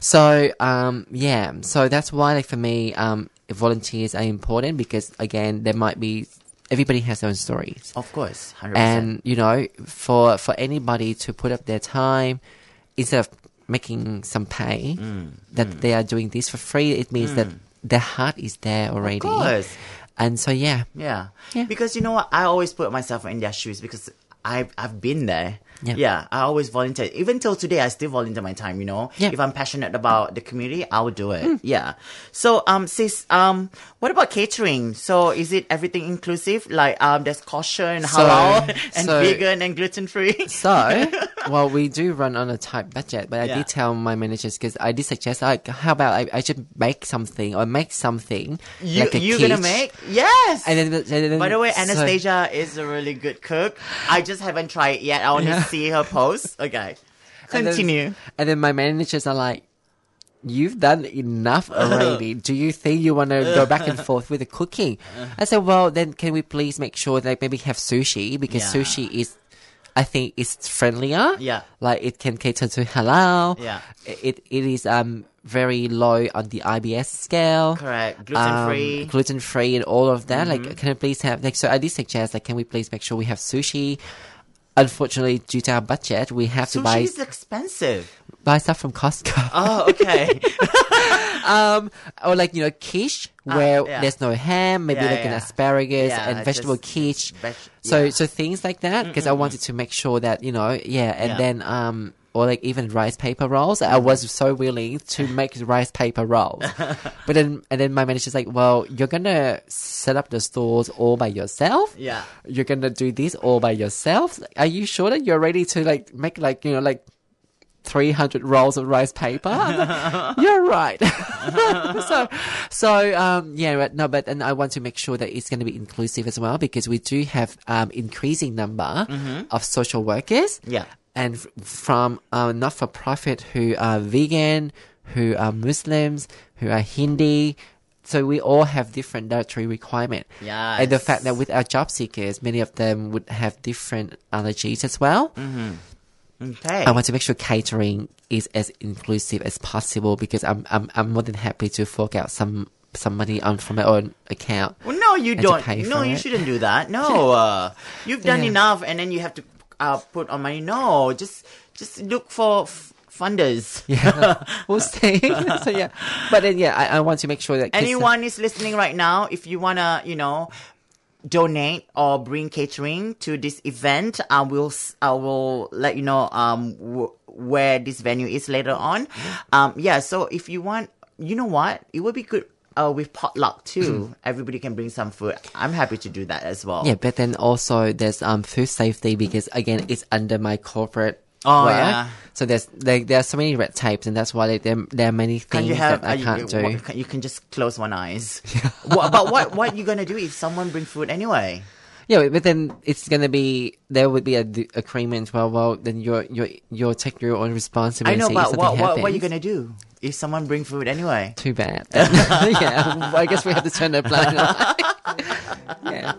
so um, yeah so that's why like for me um, volunteers are important because again there might be everybody has their own stories of course 100% and you know for for anybody to put up their time instead of making some pay Mm. that they are doing this for free it means that their heart is there already course. and so yeah Yeah. Yeah. Because you know what? I always put myself in their shoes because I've, I've been there. Yeah. I always volunteer. Even till today, I still volunteer my time, you know? Yeah. If I'm passionate about the community, I'll do it. Yeah. So, um, sis, um, what about catering? So, is it everything inclusive? Like, um, there's kosher and So- halal and so- vegan and gluten free? So, well, we do run on a tight budget, but I Yeah. did tell my managers because I did suggest, like, how about I, I should make something or make something You, like a you gonna make? Yes! And then, and then By the way, so- Anastasia is a really good cook. I just haven't tried it yet. I want Yeah. See her post. Okay. and then- Continue. And then my managers are like, You've done enough already. Do you think you want to go back and forth with the cooking? I said, well, then can we please make sure that maybe have sushi because Yeah. sushi is, I think, is friendlier. Yeah. like it can cater to halal. Yeah. it it is um very low on the IBS scale. Correct. Gluten free. um, gluten free, and all of that. Like, can I please have like? So I did suggest like, can we please make sure we have sushi? Unfortunately, due to our budget, we have to Sushi buy is expensive. buy stuff from Costco. Oh, okay. um, or like you know quiche where Ah, yeah. there's no ham, maybe Yeah, like an yeah. asparagus Yeah, and vegetable just quiche. veg- so yeah. so things like that because I wanted to make sure that you know yeah, and Yeah. then um. Or like even rice paper rolls. I was so willing to make rice paper rolls, but then and then my manager's like, "Well, you're gonna set up the stores all by yourself. Yeah. you're gonna do this all by yourself. Are you sure that you're ready to like make like you know like 300 rolls of rice paper. Like, You're right. so, so, um, yeah, right, no, but, and I want to make sure that it's going to be inclusive as well because we do have, um, increasing number of social workers. Yeah. And from, uh, not-for-profit who are vegan, who are Muslims, who are Hindi. So we all have different dietary requirement. Yeah. And the fact that with our job seekers, many of them would have different allergies as well. Okay. I want to make sure catering is as inclusive as possible because I'm I'm I'm more than happy to fork out some some money on from my own account. well, no, you don't. No, you it. shouldn't do that. No, uh, you've done Yeah. enough, and then you have to uh, put on my No, just just look for f- funders. Yeah, we'll see. so yeah, but then yeah, I, I want to make sure that 'cause, uh, Anyone is listening right now, if you wanna, you know, donate or bring catering to this event, I will I will let you know um w- where this venue is later on. Um, yeah. So if you want, you know what, it would be good. Uh, with potluck too, everybody can bring some food. I'm happy to do that as well. Yeah, but then also there's um food safety because again it's under my corporate. Oh, work. yeah. So there's like there are so many red tapes and that's why like, there there are many Can things you have? that I uh, can't you, do. what- You can just close one eyes. what, but what what you gonna do if someone bring food anyway? Yeah, but then it's gonna be there would be a agreement. Well, well, then you're you're you're take your own responsibility. I know, but what, what what are you gonna do if someone bring food anyway? Too bad. yeah, I guess we have to turn the blind eye. yeah.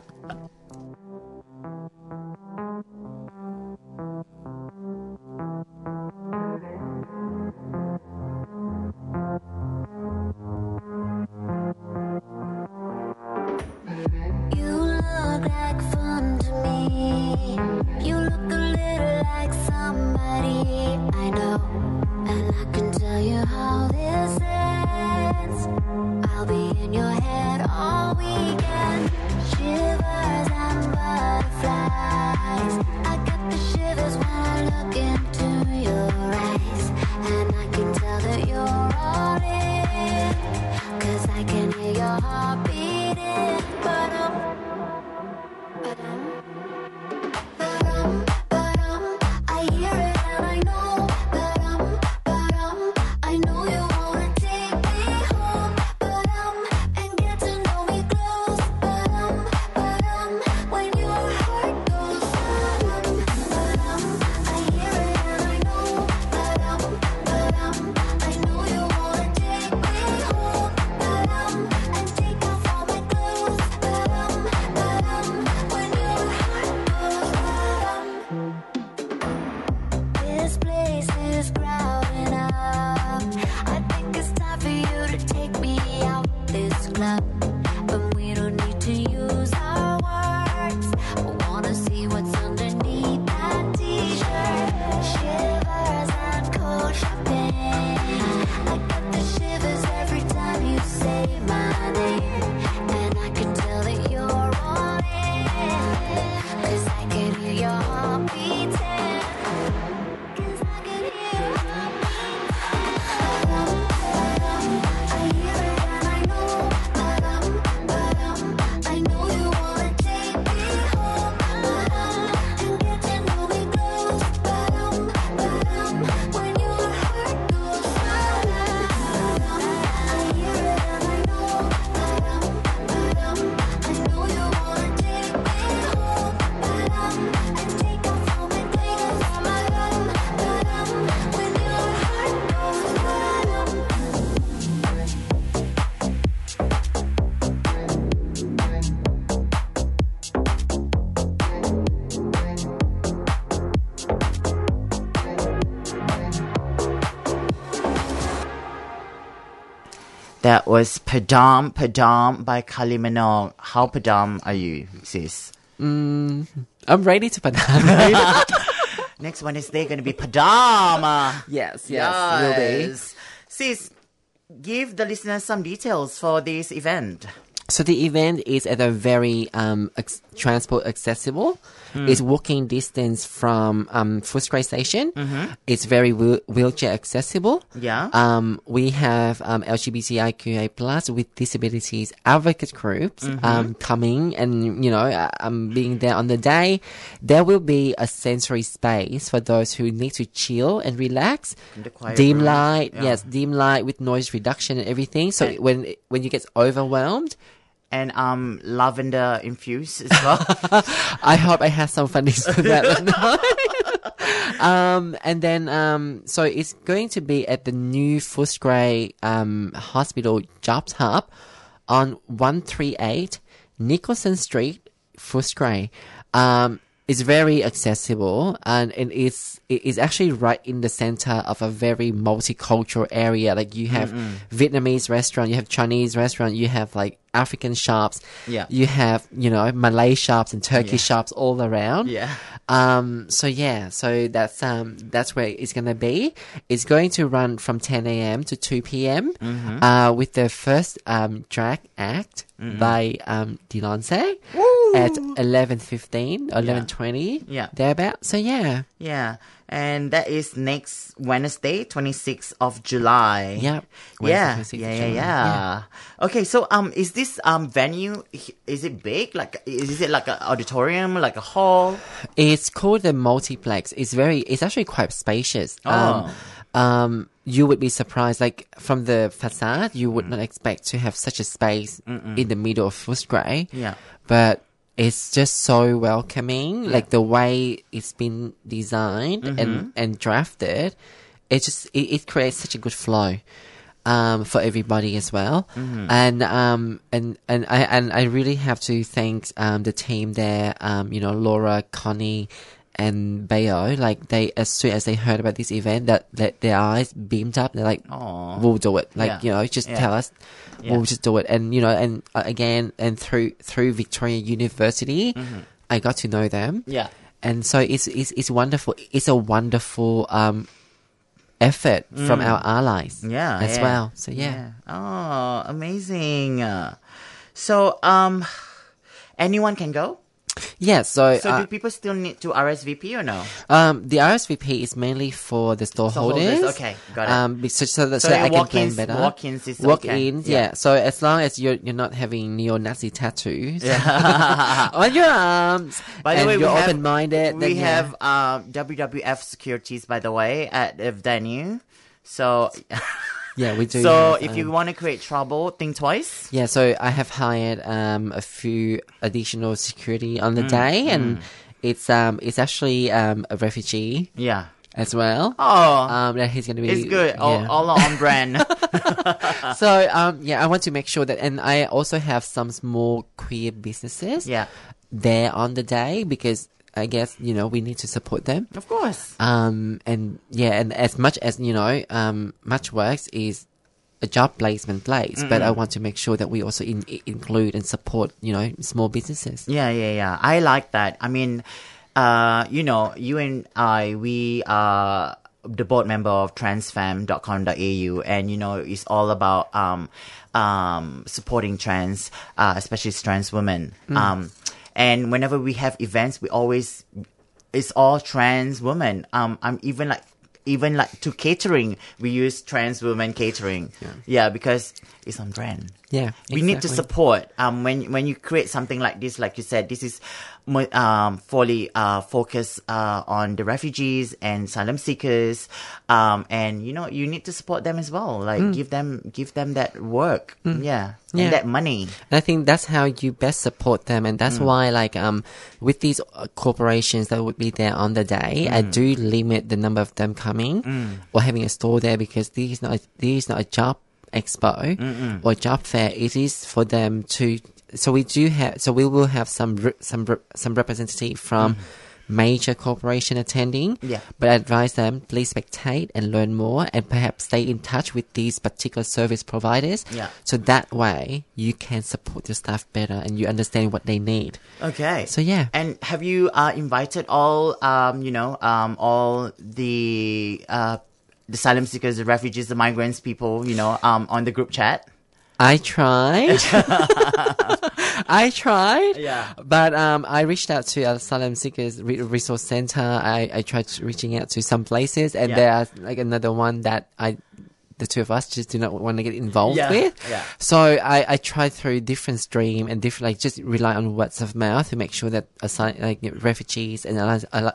take me out this club. That was Padam Padam by Kylie Minogue. How Padam are you, sis? I'm ready to Padam. Next one is they're going to be Padam. yes, yes. Yes. Sis, give the listeners some details for this event. So the event is at a very um, ex- transport accessible. Hmm. It's walking distance from um, Footscray Station. It's very wheel- wheelchair accessible. Mm-hmm. Yeah. Um, we have um, LGBTIQA plus with disabilities advocate groups Mm-hmm. um, coming and you know uh, um, being there on the day. There will be a sensory space for those who need to chill and relax. Dim room. light, Yeah. yes, dim light with noise reduction and everything. So And- when when you get overwhelmed, and um lavender infused as well. I hope I have some funnies for that. um, and then, um, so it's going to be at the new Footscray, um, Hospital Jobs Hub on 138 Nicholson Street, Footscray. Um, it's very accessible and it is, it is actually right in the center of a very multicultural area. Like you have Vietnamese restaurant, you have Chinese restaurant, you have like African shops. Yeah. You have, you know, Malay shops and Turkish Yeah. shops all around. Yeah. Um, so yeah, so that's, um, that's where it's going to be. It's going to run from 10 a.m. to 2 p.m. Mm-hmm. Uh, with the first, um, drag act by, um, Dilonse at 11.15 or 11.20. Yeah. Thereabout. So yeah. yeah. And that is next Wednesday, 26th of July. Yep. Yeah, Wednesday, 26th yeah, yeah, July. yeah. Okay, so um, is this um venue? Is it big? Like, is it like an auditorium, like a hall? It's called the multiplex. It's very, it's actually quite spacious. Um, Oh. um, you would be surprised, like from the facade, you would not expect to have such a space in the middle of Footscray. Yeah. But it's just so welcoming. Like the way it's been designed Mm-hmm. and, and drafted, it just, it, it creates such a good flow. Um, for everybody as well, Mm-hmm. and um, and and I and I really have to thank um the team there. Um, you know, Laura, Connie, and Bayo, like they as soon as they heard about this event, that, that their eyes beamed up. They're like, Aw. "We'll do it!" Like Yeah. you know, just Yeah. tell us, Yeah. we'll just do it. And you know, and uh, again, and through through Victoria University, I got to know them. Mm-hmm. Yeah. and so it's it's it's wonderful. It's a wonderful um effort from our allies, Mm. Yeah, as well. So yeah. Oh, amazing. So, um, anyone can go. Yeah, so, So, uh, do people still need to RSVP or no? um, the RSVP is mainly for the store holders, holders. okay, got it. Um, so, so that, So so that I can plan better. walk-ins is walk okay. ins, Yeah. yeah. So as long as you're you're not having neo-Nazi tattoos on your arms, By the way, we you're open-minded, We then yeah. have um, WWF securities, by the way, at the venue. So, yeah, we do. so have, if you um, want to create trouble, think twice. Yeah, so I have hired um, a few additional security on Mm, the day, and it's um it's actually um a refugee Yeah. as well. Oh, Um, that he's gonna be. it's good. All, all on brand. so um yeah, I want to make sure that, and I also have some small queer businesses yeah, there on the day because I guess you know we need to support them. of course. Um and yeah, and as much as you know, um MatchWorks is a job placement place, but I want to make sure that we also in, include and support you know small businesses. Yeah, yeah, yeah. I like that. I mean, uh, you know, you and I, we are the board member of transfam.com.au and you know it's all about um um supporting trans uh especially trans women um and whenever we have events we always it's all trans women. Um i'm even like even like to catering we use trans women catering. Yeah, yeah because it's on brand. Yeah, we need to support. Um when when you create something like this like you said this is um fully uh focused uh on the refugees and asylum seekers um and you know you need to support them as well like give them give them that work yeah Yeah. and that money And I think that's how you best support them, and Mm. that's why, like, um, with these uh, corporations that would be there on the day, I Mm. do limit the number of them coming or having a store there because this is not a, this is not a job expo or job fair. It is for them to. So we do have. So we will have some re- some re- some representative from. major corporation attending. Yeah. But I advise them please spectate and learn more, and perhaps stay in touch with these particular service providers. Yeah. So that way you can support your staff better and you understand what they need. Okay. So yeah. And have you uh, invited all, um, you know, um, all the uh, the asylum seekers, the refugees, the migrants, people, you know, um, on the group chat? I tried. I tried. Yeah. But um, I reached out to Asylum Seekers Resource Center. I, I tried reaching out to some places, and Yeah. there are like another one that I, the two of us just do not want to get involved Yeah, with. yeah. So I, I tried through different stream and different like just rely on words of mouth to make sure that asylum like refugees and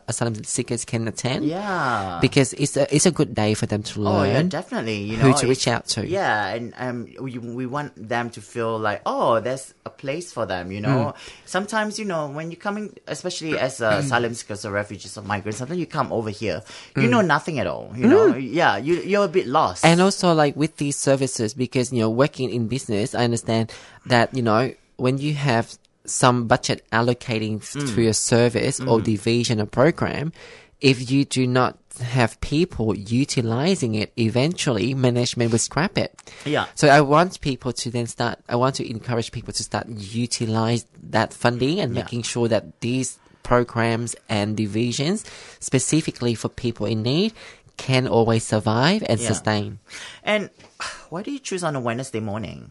asylum seekers can attend. Yeah. Because it's a it's a good day for them to learn Oh yeah, definitely. You know, who to reach out to. Yeah, and um, we we want them to feel like oh, there's a place for them. You know, Hmm. sometimes you know when you're coming, especially as uh, asylum seekers or refugees or migrants, sometimes you come over here, you know nothing at all. You know, yeah, you you're a bit lost. And also, like with these services, because you know, working in business, I understand that you know when you have some budget allocating Mm. to your service or division or program, if you do not have people utilizing it, eventually management will scrap it. Yeah. So I want people to then start. I want to encourage people to start utilize that funding and Yeah. making sure that these programs and divisions, specifically for people in need, can always survive and Yeah. sustain. and why do you choose on a Wednesday morning?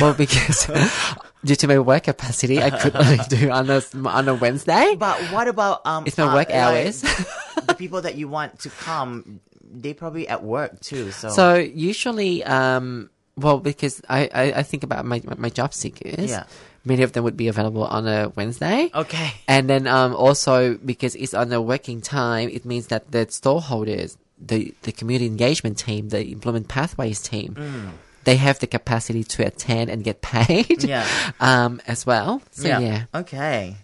Well, because due to my work capacity, I could only do on a on a Wednesday. But what about um? It's my uh, work like, hours. the people that you want to come, they probably at work too. So, So usually, um, well, because I, I, I think about my my job seekers. Yeah. Many of them would be available on a Wednesday. okay, And then um, also because it's on a working time, it means that the storeholders, the, the community engagement team, the employment pathways team, they have the capacity to attend and get paid Yeah. um, as well. So yeah. Okay.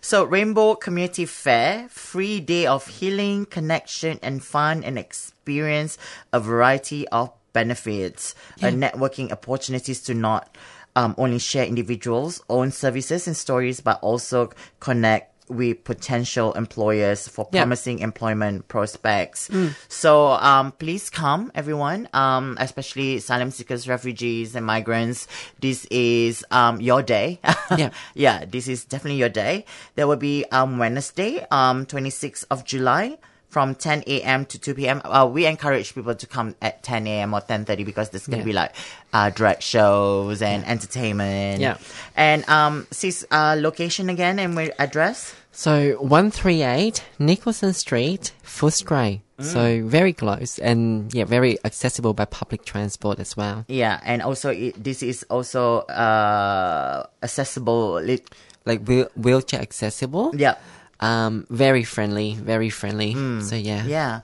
So Rainbow Community Fair, free day of healing, connection, and fun, and experience a variety of benefits, uh, networking opportunities to not um, only share individuals' own services and stories, but also connect with potential employers for promising employment prospects. So um, please come, everyone, um, especially asylum seekers, refugees, and migrants. This is um, your day. Yeah. yeah, this is definitely your day. There will be um, Wednesday, um, 26th of July. From 10 a.m. to 2 p.m. Uh, we encourage people to come at 10 a.m. or 10:30 because there's gonna Yeah. be like uh, drag shows and entertainment. Yeah. And um, sis, uh, location again and where address? So 138 Nicholson Street, Footscray. So very close and yeah, very accessible by public transport as well. Yeah, and also it, this is also uh accessible. Like wheel- wheelchair accessible. yeah, Um, very friendly, very friendly. So yeah. yeah.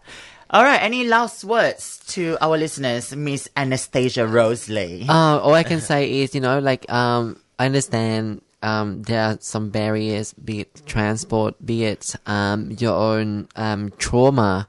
All right. Any last words to our listeners, Miss Anastasia Rose Le? Uh, all I can say is, you know, like, um, I understand, um, there are some barriers, be it transport, be it, um, your own, um, trauma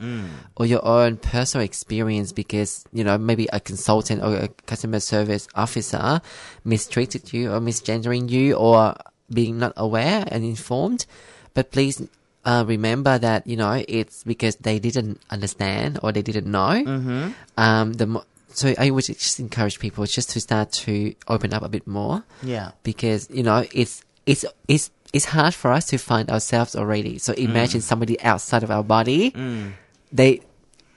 or your own personal experience because, you know, maybe a consultant or a customer service officer mistreated you or misgendering you or being not aware and informed. But please, uh, remember that, you know, it's because they didn't understand or they didn't know. Mm-hmm. Um, the, mo- so I would just encourage people just to start to open up a bit more yeah. because you know it's it's it's it's hard for us to find ourselves already. So imagine somebody outside of our body. They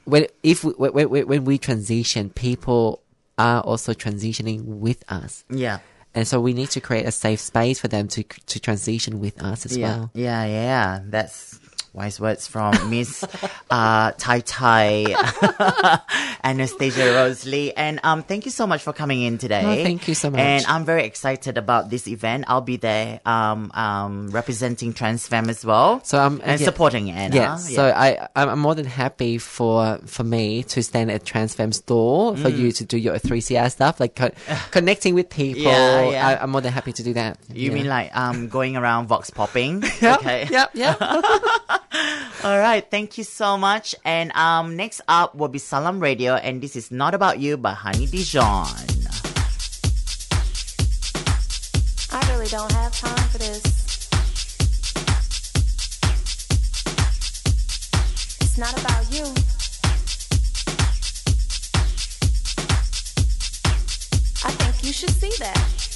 when if we, when, when when we transition, people are also transitioning with us, Yeah. And so we need to create a safe space for them to to transition with us as Yeah. well. Yeah. Yeah. That's wise words from Miss uh, Tai Tai Anastasia Rose Le. And um, thank you so much for coming in today. Thank you so much. And I'm very excited about this event. I'll be there um, um, representing TransFem as well. So, um, and yeah. supporting Anna. Yeah, so I I'm I'm more than happy for for me to stand at Transfem store for you to do your 3CR stuff like co- connecting with people. Mm. Yeah, yeah. I, I'm more than happy to do that. You yeah. mean like um going around vox popping? Yep, Okay. Yep. Yep. All right. Thank you so much. And um, next up will be Salam Radio, and this is Not About You by Honey Dijon. I really don't have time for this. It's not about you. I think you should see that.